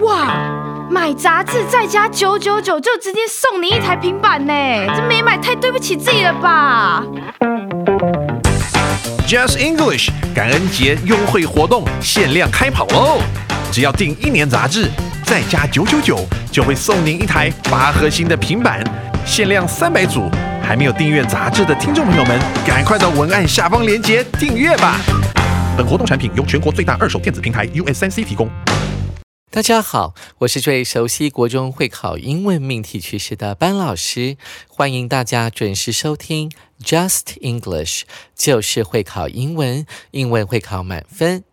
哇，买杂志再加九九九就直接送你一台平板呢，这没买太对不起自己了吧？Just English 感恩节优惠活动限量开跑喽！只要订一年杂志，再加九九九，就会送您一台八核心的平板，限量三百组。还没有订阅杂志的听众朋友们，赶快到文案下方链接订阅吧！本活动产品由全国最大二手电子平台 US3C 提供。大家好，我是最熟悉国中会考英文命题趋势的班老师，欢迎大家准时收听 Just English，就是会考英文，英文会考满分。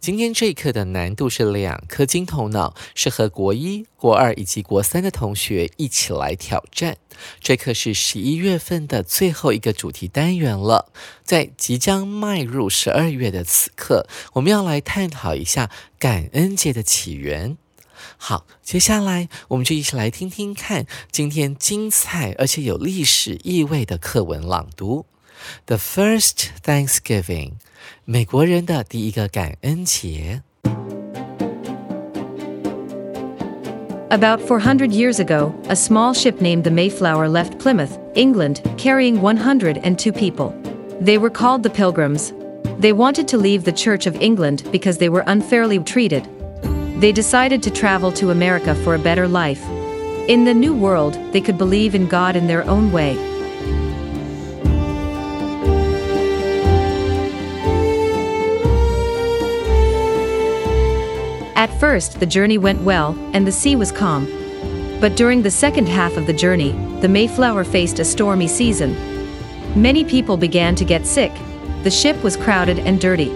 今天这一课的难度是两颗金头脑，是和国一、国二以及国三的同学一起来挑战。这课是十一月份的最后一个主题单元了，在即将迈入十二月的此刻，我们要来探讨一下感恩节的起源。好，接下来我们就一起来听听看今天精彩而且有历史意味的课文朗读。The first Thanksgiving，美国人的第一个感恩节。About 400 years ago, a small ship named the Mayflower left Plymouth, England, carrying 102 people. They were called the Pilgrims. They wanted to leave the Church of England because they were unfairly treated. They decided to travel to America for a better life. In the New World, they could believe in God in their own way. At first, the journey went well, and the sea was calm. But during the second half of the journey, the Mayflower faced a stormy season. Many people began to get sick. The ship was crowded and dirty.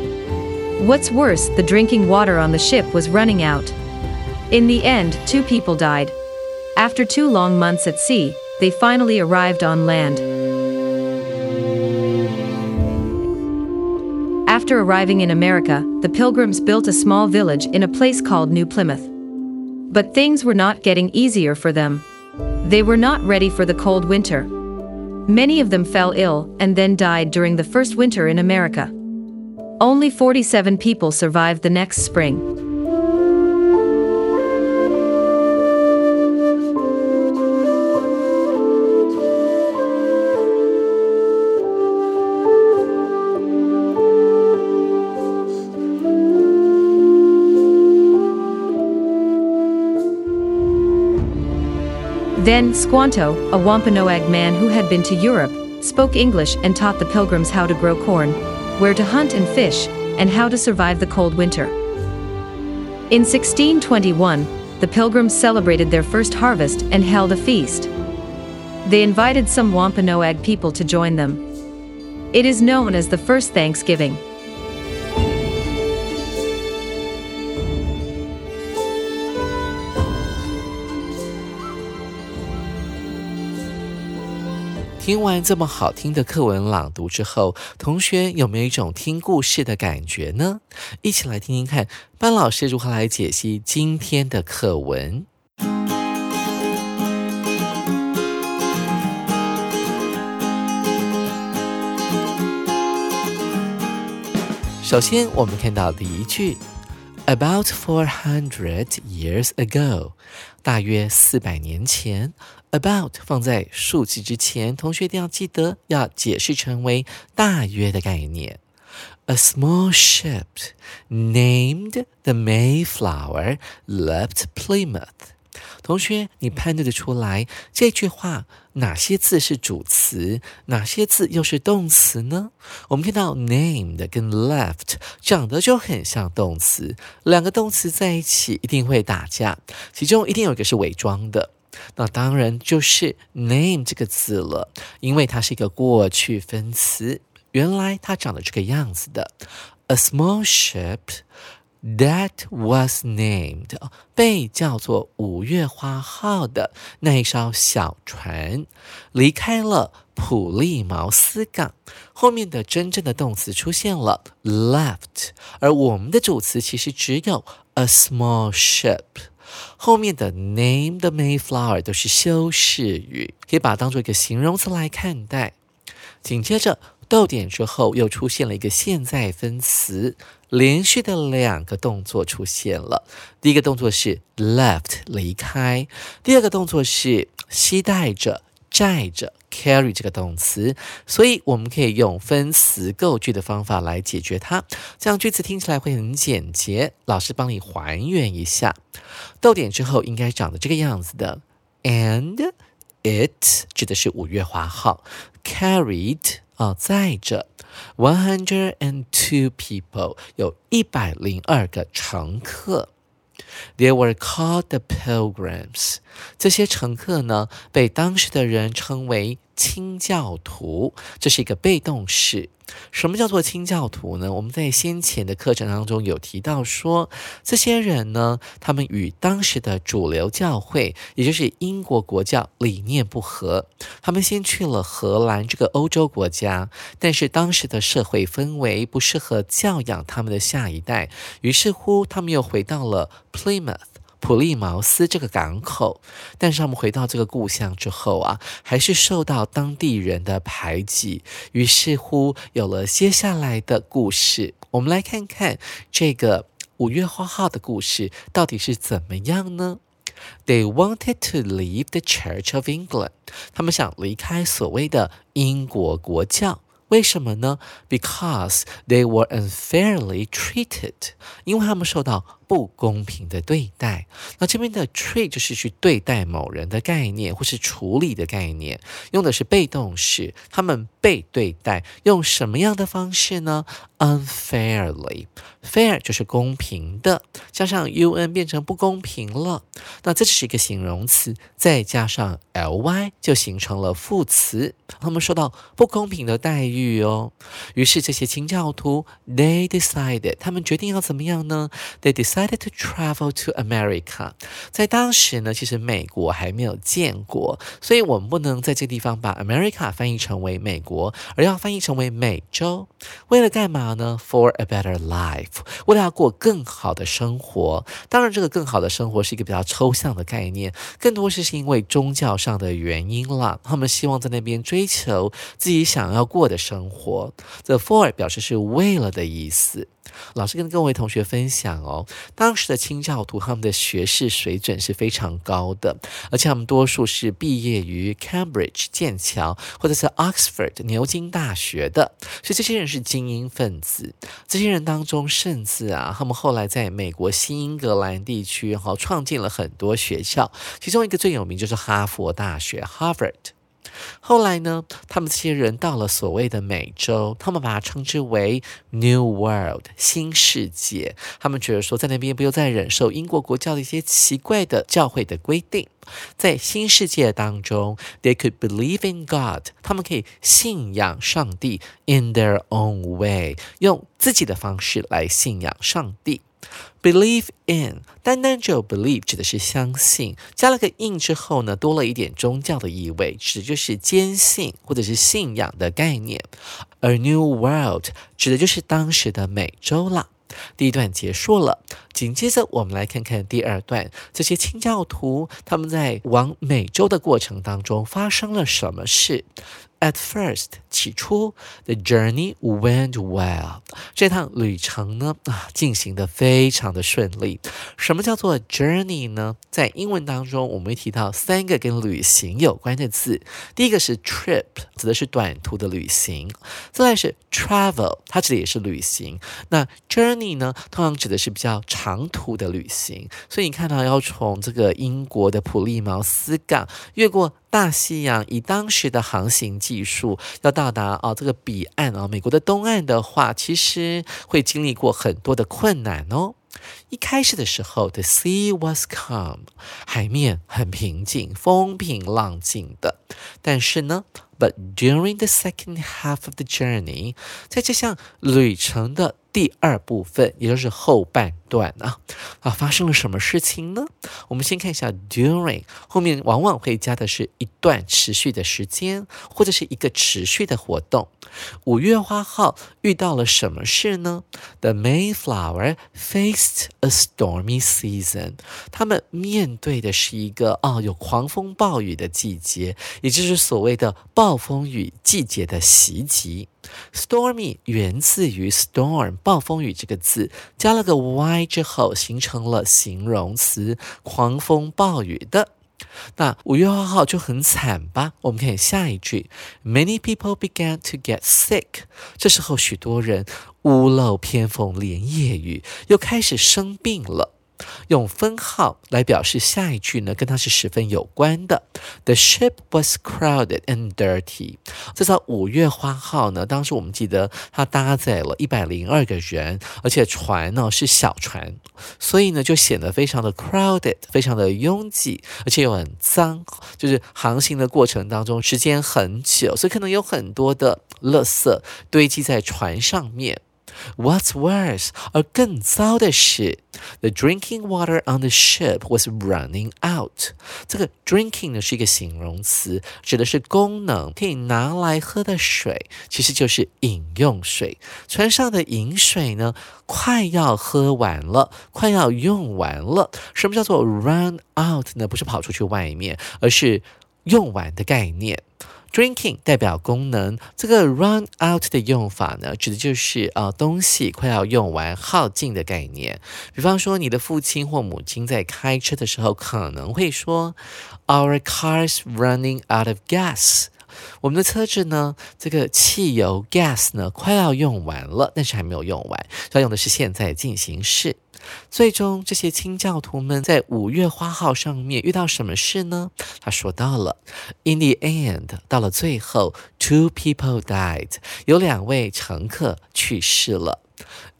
What's worse, the drinking water on the ship was running out. In the end, two people died. After two long months at sea, they finally arrived on land. After arriving in America, the Pilgrims built a small village in a place called New Plymouth. But things were not getting easier for them. They were not ready for the cold winter. Many of them fell ill and then died during the first winter in America. Only 47 people survived the next spring. '" Then Squanto, a Wampanoag man who had been to Europe, spoke English and taught the pilgrims how to grow corn, where to hunt and fish, and how to survive the cold winter. In 1621, the pilgrims celebrated their first harvest and held a feast. They invited some Wampanoag people to join them. It is known as the first Thanksgiving. 听完这么好听的课文朗读之后，同学有没有一种听故事的感觉呢？一起来听听看班老师如何来解析今天的课文。首先，我们看到第一句，About four hundred years ago，大约四百年前。About 放在数字之前，同学一定要记得要解释成为大约的概念。A small ship named the Mayflower left Plymouth。同学，你判断得出来这句话哪些字是主词，哪些字又是动词呢？我们看到 named 跟 left 长得就很像动词，两个动词在一起一定会打架，其中一定有一个是伪装的。那当然就是 name 这个字了，因为它是一个过去分词。原来它长得这个样子的，a small ship that was named 被叫做五月花号的那一艘小船离开了普利茅斯港。后面的真正的动词出现了 left，而我们的主词其实只有 a small ship。后面的 name the Mayflower 都是修饰语，可以把它当做一个形容词来看待。紧接着逗点之后又出现了一个现在分词，连续的两个动作出现了。第一个动作是 left 离开，第二个动作是期待着、载着 carry 这个动词，所以我们可以用分词构句的方法来解决它，这样句子听起来会很简洁。老师帮你还原一下，逗点之后应该长得这个样子的，and it 指的是五月花号，carried 啊载着 one hundred and two people 有一百零二个乘客。They were called the pilgrims。这些乘客呢，被当时的人称为清教徒。这是一个被动式。什么叫做清教徒呢？我们在先前的课程当中有提到说，这些人呢，他们与当时的主流教会，也就是英国国教理念不合。他们先去了荷兰这个欧洲国家，但是当时的社会氛围不适合教养他们的下一代，于是乎他们又回到了 Plymouth。普利茅斯这个港口，但是他们回到这个故乡之后啊，还是受到当地人的排挤，于是乎有了接下来的故事。我们来看看这个五月花号的故事到底是怎么样呢？They wanted to leave the Church of England。他们想离开所谓的英国国教。为什么呢？Because they were unfairly treated，因为他们受到不公平的对待。那这边的 treat 就是去对待某人的概念，或是处理的概念，用的是被动式。他们被对待，用什么样的方式呢？Unfairly，fair 就是公平的，加上 un 变成不公平了。那这是一个形容词，再加上 ly 就形成了副词。他们受到不公平的待遇哦。于是这些清教徒，they decided，他们决定要怎么样呢？They decided to travel to America。在当时呢，其实美国还没有建国，所以我们不能在这个地方把 America 翻译成为美国，而要翻译成为美洲。为了干嘛呢？For a better life，为了要过更好的生活。当然，这个更好的生活是一个比较抽象的概念，更多是是因为宗教上的原因了。他们希望在那边追求自己想要过的生活。The for 表示是为了的意思。老师跟各位同学分享哦，当时的清教徒他们的学识水准是非常高的，而且他们多数是毕业于 Cambridge 剑桥或者是 Oxford 牛津大学的，所以这些人是精英分子。这些人当中，甚至啊，他们后来在美国新英格兰地区哈创建了很多学校，其中一个最有名就是哈佛大学 Harvard。后来呢，他们这些人到了所谓的美洲，他们把它称之为 New World 新世界。他们觉得说，在那边不用再忍受英国国教的一些奇怪的教会的规定，在新世界当中，they could believe in God，他们可以信仰上帝 in their own way，用自己的方式来信仰上帝。Believe in，单单只有 believe 指的是相信，加了个 in 之后呢，多了一点宗教的意味，指的就是坚信或者是信仰的概念。A new world 指的就是当时的美洲了。第一段结束了，紧接着我们来看看第二段，这些清教徒他们在往美洲的过程当中发生了什么事。At first，起初，the journey went well。这趟旅程呢，啊，进行的非常的顺利。什么叫做 journey 呢？在英文当中，我们会提到三个跟旅行有关的字。第一个是 trip，指的是短途的旅行；再来是 travel，它指的也是旅行。那 journey 呢，通常指的是比较长途的旅行。所以你看到要从这个英国的普利茅斯港越过。大西洋以当时的航行技术要到达啊这个彼岸啊美国的东岸的话，其实会经历过很多的困难哦。一开始的时候，the sea was calm，海面很平静，风平浪静的。但是呢，but during the second half of the journey，在这项旅程的第二部分，也就是后半。段啊啊，发生了什么事情呢？我们先看一下 during，后面往往会加的是一段持续的时间，或者是一个持续的活动。五月花号遇到了什么事呢？The Mayflower faced a stormy season。他们面对的是一个哦有狂风暴雨的季节，也就是所谓的暴风雨季节的袭击。Stormy 源自于 storm 暴风雨这个字，加了个 y 之后，形成了形容词，狂风暴雨的。那五月二号就很惨吧？我们看下一句，Many people began to get sick。这时候许多人屋漏偏逢连夜雨，又开始生病了。用分号来表示下一句呢，跟它是十分有关的。The ship was crowded and dirty。这艘五月花号呢，当时我们记得它搭载了一百零二个人，而且船呢是小船，所以呢就显得非常的 crowded，非常的拥挤，而且又很脏。就是航行的过程当中时间很久，所以可能有很多的垃圾堆积在船上面。What's worse？而更糟的是，the drinking water on the ship was running out。这个 drinking 呢是一个形容词，指的是功能可以拿来喝的水，其实就是饮用水。船上的饮水呢，快要喝完了，快要用完了。什么叫做 run out 呢？不是跑出去外面，而是用完的概念。Drinking 代表功能，这个 run out 的用法呢，指的就是呃东西快要用完、耗尽的概念。比方说，你的父亲或母亲在开车的时候，可能会说，Our car's running out of gas。我们的车子呢，这个汽油 gas 呢，快要用完了，但是还没有用完，要用的是现在进行式。最终，这些清教徒们在五月花号上面遇到什么事呢？他说到了，In the end，到了最后，two people died，有两位乘客去世了。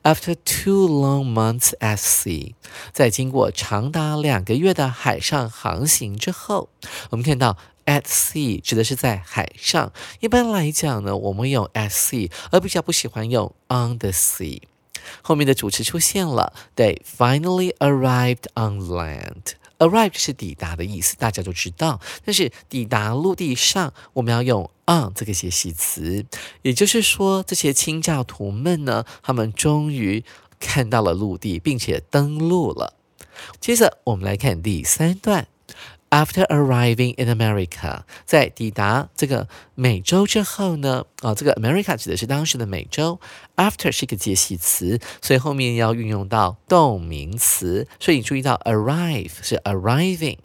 After two long months at sea，在经过长达两个月的海上航行之后，我们看到 at sea 指的是在海上。一般来讲呢，我们用 at sea，而比较不喜欢用 on the sea。后面的主词出现了，They finally arrived on land。Arrive 是抵达的意思，大家都知道。但是抵达陆地上，我们要用 on 这个介系词。也就是说，这些清教徒们呢，他们终于看到了陆地，并且登陆了。接着，我们来看第三段。After arriving in America，在抵达这个美洲之后呢，啊，这个 America 指的是当时的美洲。After 是一个介系词，所以后面要运用到动名词。所以你注意到 arrive 是 arriving，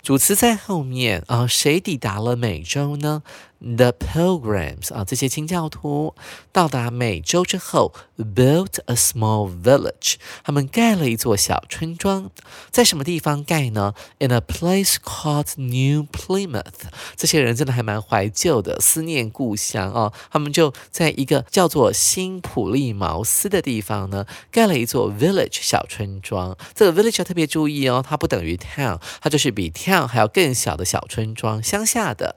主词在后面啊，谁抵达了美洲呢？The pilgrims 啊，这些清教徒到达美洲之后，built a small village。他们盖了一座小村庄，在什么地方盖呢？In a place called New Plymouth。这些人真的还蛮怀旧的，思念故乡哦。他们就在一个叫做新普利茅斯的地方呢，盖了一座 village 小村庄。这个 village 要特别注意哦，它不等于 town，它就是比 town 还要更小的小村庄，乡下的。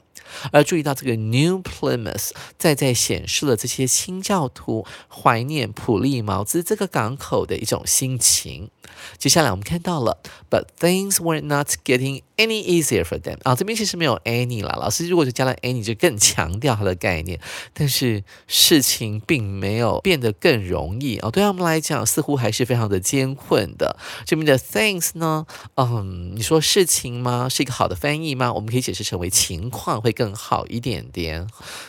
而注意到这个 New Plymouth，在在显示了这些清教徒怀念普利茅斯这个港口的一种心情。接下来我们看到了，But things were not getting any easier for them。啊，这边其实没有 any 了。老师如果就加了 any，就更强调它的概念。但是事情并没有变得更容易啊，对他们来讲似乎还是非常的艰困的。这边的 things 呢，嗯，你说事情吗？是一个好的翻译吗？我们可以解释成为情况会更好一点点。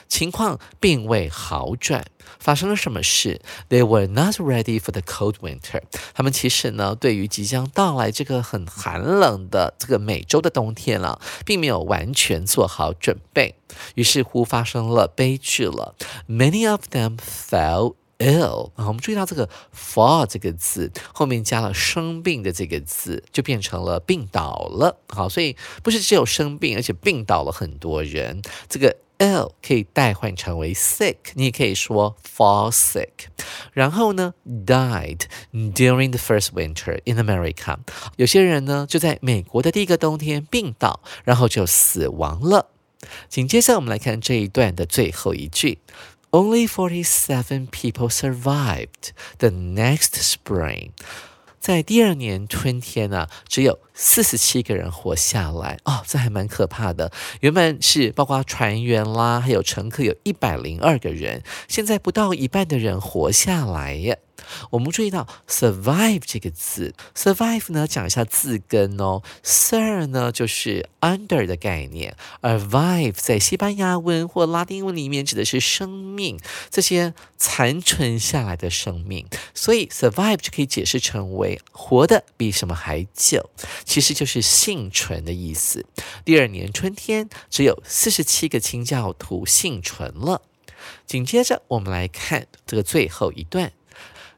情况并未好转。发生了什么事？They were not ready for the cold winter。他们其实呢，对于即将到来这个很寒冷的这个美洲的冬天了，并没有完全做好准备。于是乎发生了悲剧了。Many of them fell ill。我们注意到这个 fall 这个字后面加了生病的这个字，就变成了病倒了。好，所以不是只有生病，而且病倒了很多人。这个。ill 可以代换成为 sick，你也可以说 fall sick。然后呢，died during the first winter in America。有些人呢就在美国的第一个冬天病倒，然后就死亡了。紧接着我们来看这一段的最后一句：Only forty-seven people survived the next spring。 在第二年春天呢，只有 四十七个人活下来哦，这还蛮可怕的。原本是包括船员啦，还有乘客，有一百零二个人，现在不到一半的人活下来耶。我们注意到 survive 这个字，survive 呢，讲一下字根哦。sur 呢就是 under 的概念，而 vive 在西班牙文或拉丁文里面指的是生命，这些残存下来的生命，所以 survive 就可以解释成为活的比什么还久，其实就是幸存的意思。第二年春天，只有四十七个清教徒幸存了。紧接着，我们来看这个最后一段。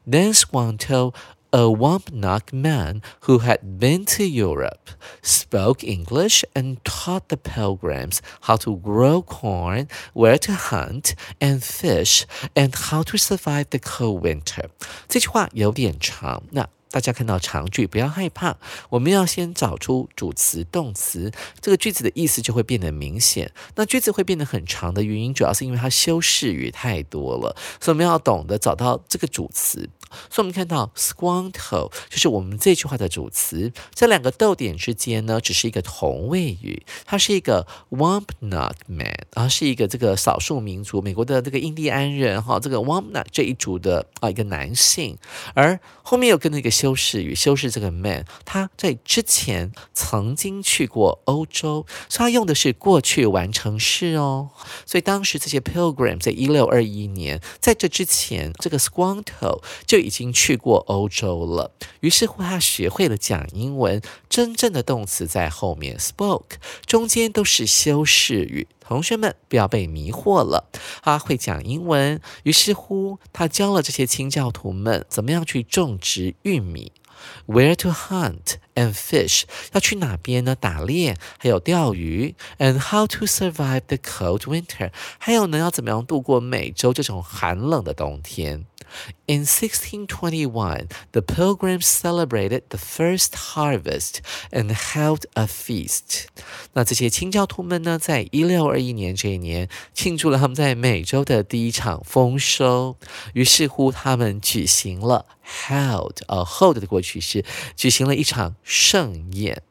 Then Squanto, a Wampanoag man who had been to Europe, spoke English and taught the pilgrims how to grow corn, where to hunt and fish, and how to survive the cold winter. 这句话有点长，那 大家看到长句不要害怕，我们要先找出主词、动词，这个句子的意思就会变得明显。那句子会变得很长的原因，主要是因为它修饰语太多了，所以我们要懂得找到这个主词。所以我们看到 squanto 就是我们这句话的主词，这两个逗点之间呢，只是一个同位语，它是一个 Wampanoag man，然后是一个这个少数民族，美国的这个印第安人哈，这个 Wampanoag 这一族的啊一个男性，而后面又跟那个。修饰语修饰这个 man，他在之前曾经去过欧洲，所以他用的是过去完成式哦。所以当时这些 pilgrim 在一六二一年，在这之前，这个 Squanto 就已经去过欧洲了。于是乎，他学会了讲英文。真正的动词在后面，spoke 中间都是修饰语。同学们不要被迷惑了，他会讲英文，于是乎他教了这些清教徒们怎么样去种植玉米，where to hunt and fish，要去哪边呢？打猎，还有钓鱼，and how to survive the cold winter，还有呢，要怎么样度过美洲这种寒冷的冬天。In 1621, the pilgrims celebrated the first harvest and held a feast. 那这些清教徒们呢，在一六二一年这一年庆祝了他们在美洲的第一场丰收。于是乎，他们举行了 held，呃，hold 的过去式，举行了一场盛宴。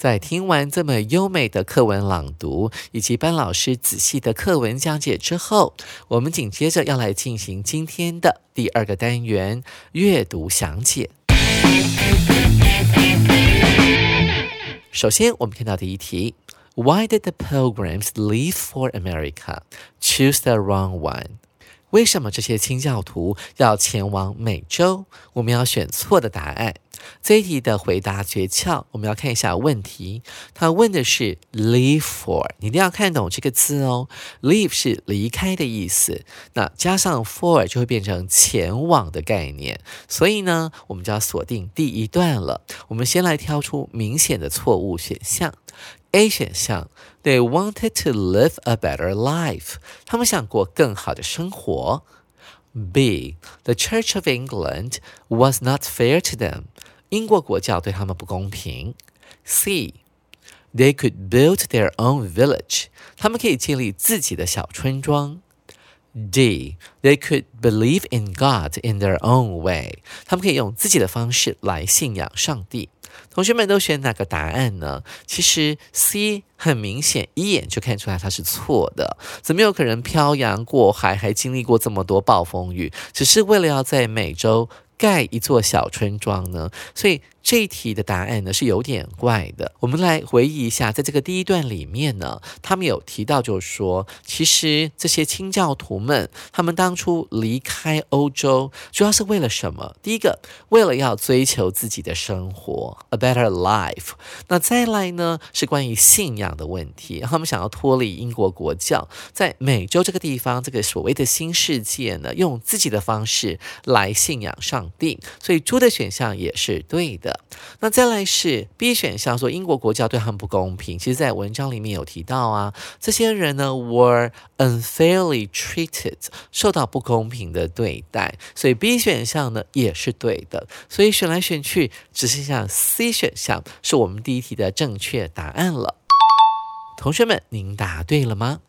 在听完这么优美的课文朗读，以及班老师仔细的课文讲解之后，我们紧接着要来进行今天的第二个单元——阅读详解。首先，我们看到第一题：Why did the Pilgrims leave for America? Choose the wrong one. 为什么这些清教徒要前往美洲？我们要选错的答案。这一题的回答诀窍，我们要看一下问题。他问的是 leave for，你一定要看懂这个字哦。leave 是离开的意思，那加上 for 就会变成前往的概念。所以呢，我们就要锁定第一段了。我们先来挑出明显的错误选项。A 选项 ，They wanted to live a better life，他们想过更好的生活。B. The Church of England was not fair to them. 英国国教对他们不公平。C. They could build their own village. 他们可以建立自己的小村庄。D. They could believe in God in their own way. 他们可以用自己的方式来信仰上帝。 同学们都选哪个答案呢？其实 C 很明显，一眼就看出来它是错的。怎么有可能漂洋过海，还经历过这么多暴风雨，只是为了要在美洲盖一座小村庄呢？所以。这一题的答案呢是有点怪的。我们来回忆一下，在这个第一段里面呢，他们有提到，就是说，其实这些清教徒们，他们当初离开欧洲，主要是为了什么？第一个，为了要追求自己的生活，a better life。那再来呢，是关于信仰的问题，他们想要脱离英国国教，在美洲这个地方，这个所谓的新世界呢，用自己的方式来信仰上定，所以猪的选项也是对的。那再来是 B 选项，说英国国教对他们不公平。其实，在文章里面有提到啊，这些人呢 were unfairly treated，受到不公平的对待，所以 B 选项呢也是对的。所以选来选去，只剩下 C 选项是我们第一题的正确答案了。同学们，您答对了吗？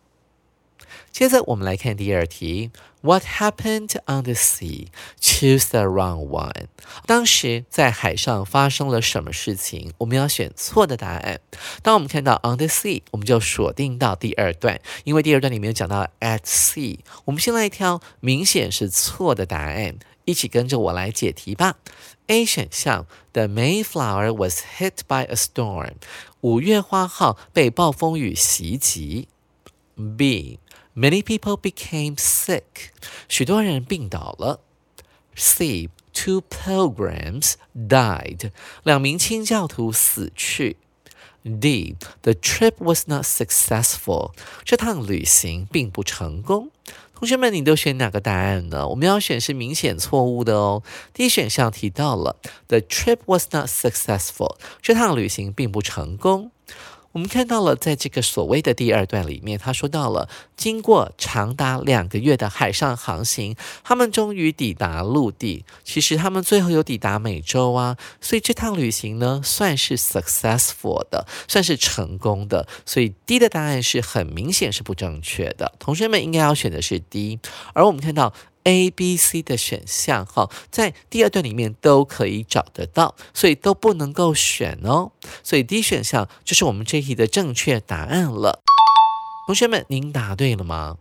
接着我们来看第二题，What happened on the sea? Choose the wrong one。当时在海上发生了什么事情？我们要选错的答案。当我们看到 on the sea，我们就锁定到第二段，因为第二段里面有讲到 at sea。我们先来挑明显是错的答案，一起跟着我来解题吧。A 选项，The Mayflower was hit by a storm。五月花号被暴风雨袭击。B Many people became sick. 许多人病倒了。C. Two pilgrims died. 两名清教徒死去。D. The trip was not successful. 这趟旅行并不成功。同学们，你都选哪个答案呢？我们要选是明显错误的哦。第一选项提到了 The trip was not successful. 这趟旅行并不成功。我们看到了，在这个所谓的第二段里面，他说到了，经过长达两个月的海上航行，他们终于抵达陆地。其实他们最后有抵达美洲啊，所以这趟旅行呢，算是 successful 的，算是成功的。所以 D 的答案是很明显是不正确的。同学们应该要选的是 D，而我们看到。A、B、C 的选项，哈，在第二段里面都可以找得到，所以都不能够选哦。所以 D 选项就是我们这题的正确答案了。同学们，您答对了吗？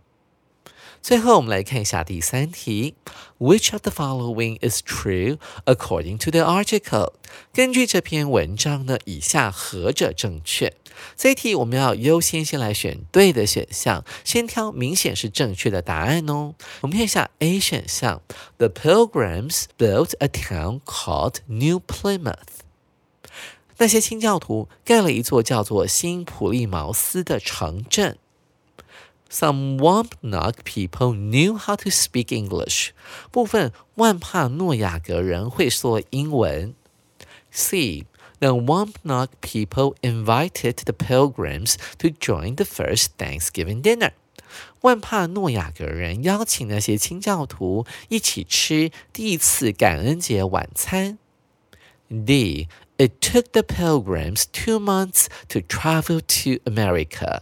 最后，我们来看一下第三题：Which of the following is true according to the article？根据这篇文章呢，以下何者正确？这一题我们要优先先来选对的选项，先挑明显是正确的答案哦。我们看一下 A 选项：The Pilgrims built a town called New Plymouth。那些清教徒盖了一座叫做新普利茅斯的城镇。Some Wampanoag people knew how to speak English. 部分万帕诺亚格人会说英文。C. The Wampanoag people invited the pilgrims to join the first Thanksgiving dinner. 万帕诺亚格人邀请那些清教徒一起吃第一次感恩节晚餐。D. It took the pilgrims two months to travel to America.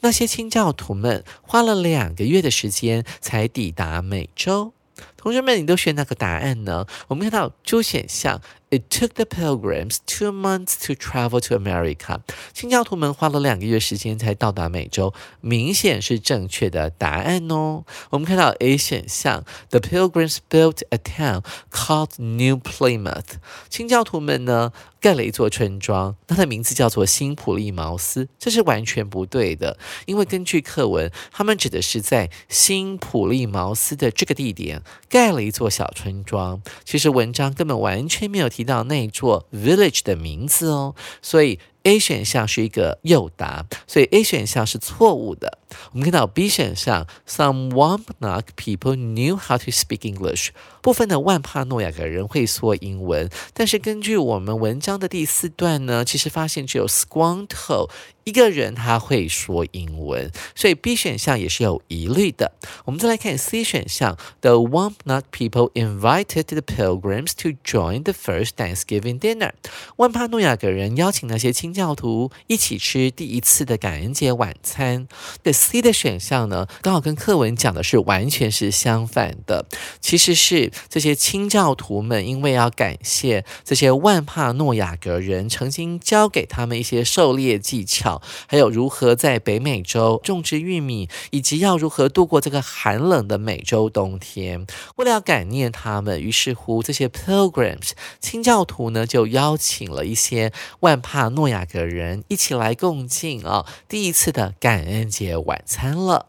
那些清教徒们花了两个月的时间才抵达美洲。同学们，你都选哪个答案呢？我们看到 D 选项。It took the pilgrims two months to travel to America. 清教徒们花了两个月时间才到达美洲，明显是正确的答案哦。我们看到 A 选项，The pilgrims built a town called New Plymouth. 清教徒们呢盖了一座村庄，它的名字叫做新普利茅斯，这是完全不对的。因为根据课文，他们指的是在新普利茅斯的这个地点盖了一座小村庄。其实文章根本完全没有提。提到那座 village 的名字哦，所以 A 选项是一个诱答，所以 A 选项是错误的。我们看到 B 选项，Some Wampanoag people knew how to speak English。部分的万帕诺亚格人会说英文，但是根据我们文章的第四段呢，其实发现只有 Squanto。一个人他会说英文，所以 B 选项也是有疑虑的。我们再来看 C 选项，The Wampanoag people invited the pilgrims to join the first Thanksgiving dinner。万帕诺亚格人邀请那些亲清教徒一起吃第一次的感恩节晚餐。那 C 的选项呢，刚好跟课文讲的是完全是相反的。其实是这些清教徒们因为要感谢这些万帕诺亚格人曾经教给他们一些狩猎技巧。还有如何在北美洲种植玉米，以及要如何度过这个寒冷的美洲冬天。为了要感念他们，于是乎这些 pilgrims 清教徒呢，就邀请了一些万帕诺亚格人一起来共进啊第一次的感恩节晚餐了。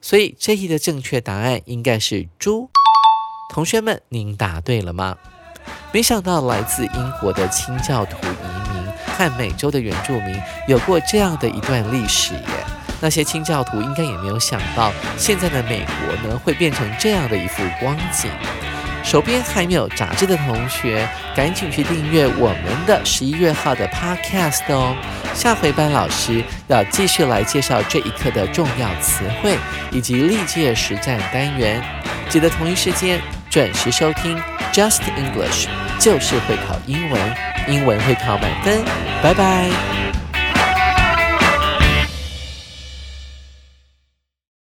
所以这一的正确答案应该是猪。同学们，您答对了吗？没想到来自英国的清教徒移民。和美洲的原住民有过这样的一段历史耶，那些清教徒应该也没有想到，现在的美国呢会变成这样的一副光景。手边还没有杂志的同学，赶紧去订阅我们的十一月号的 Podcast 哦。下回班老师要继续来介绍这一课的重要词汇以及历届实战单元，记得同一时间准时收听 Just English，就是会考英文，英文会考满分。拜拜。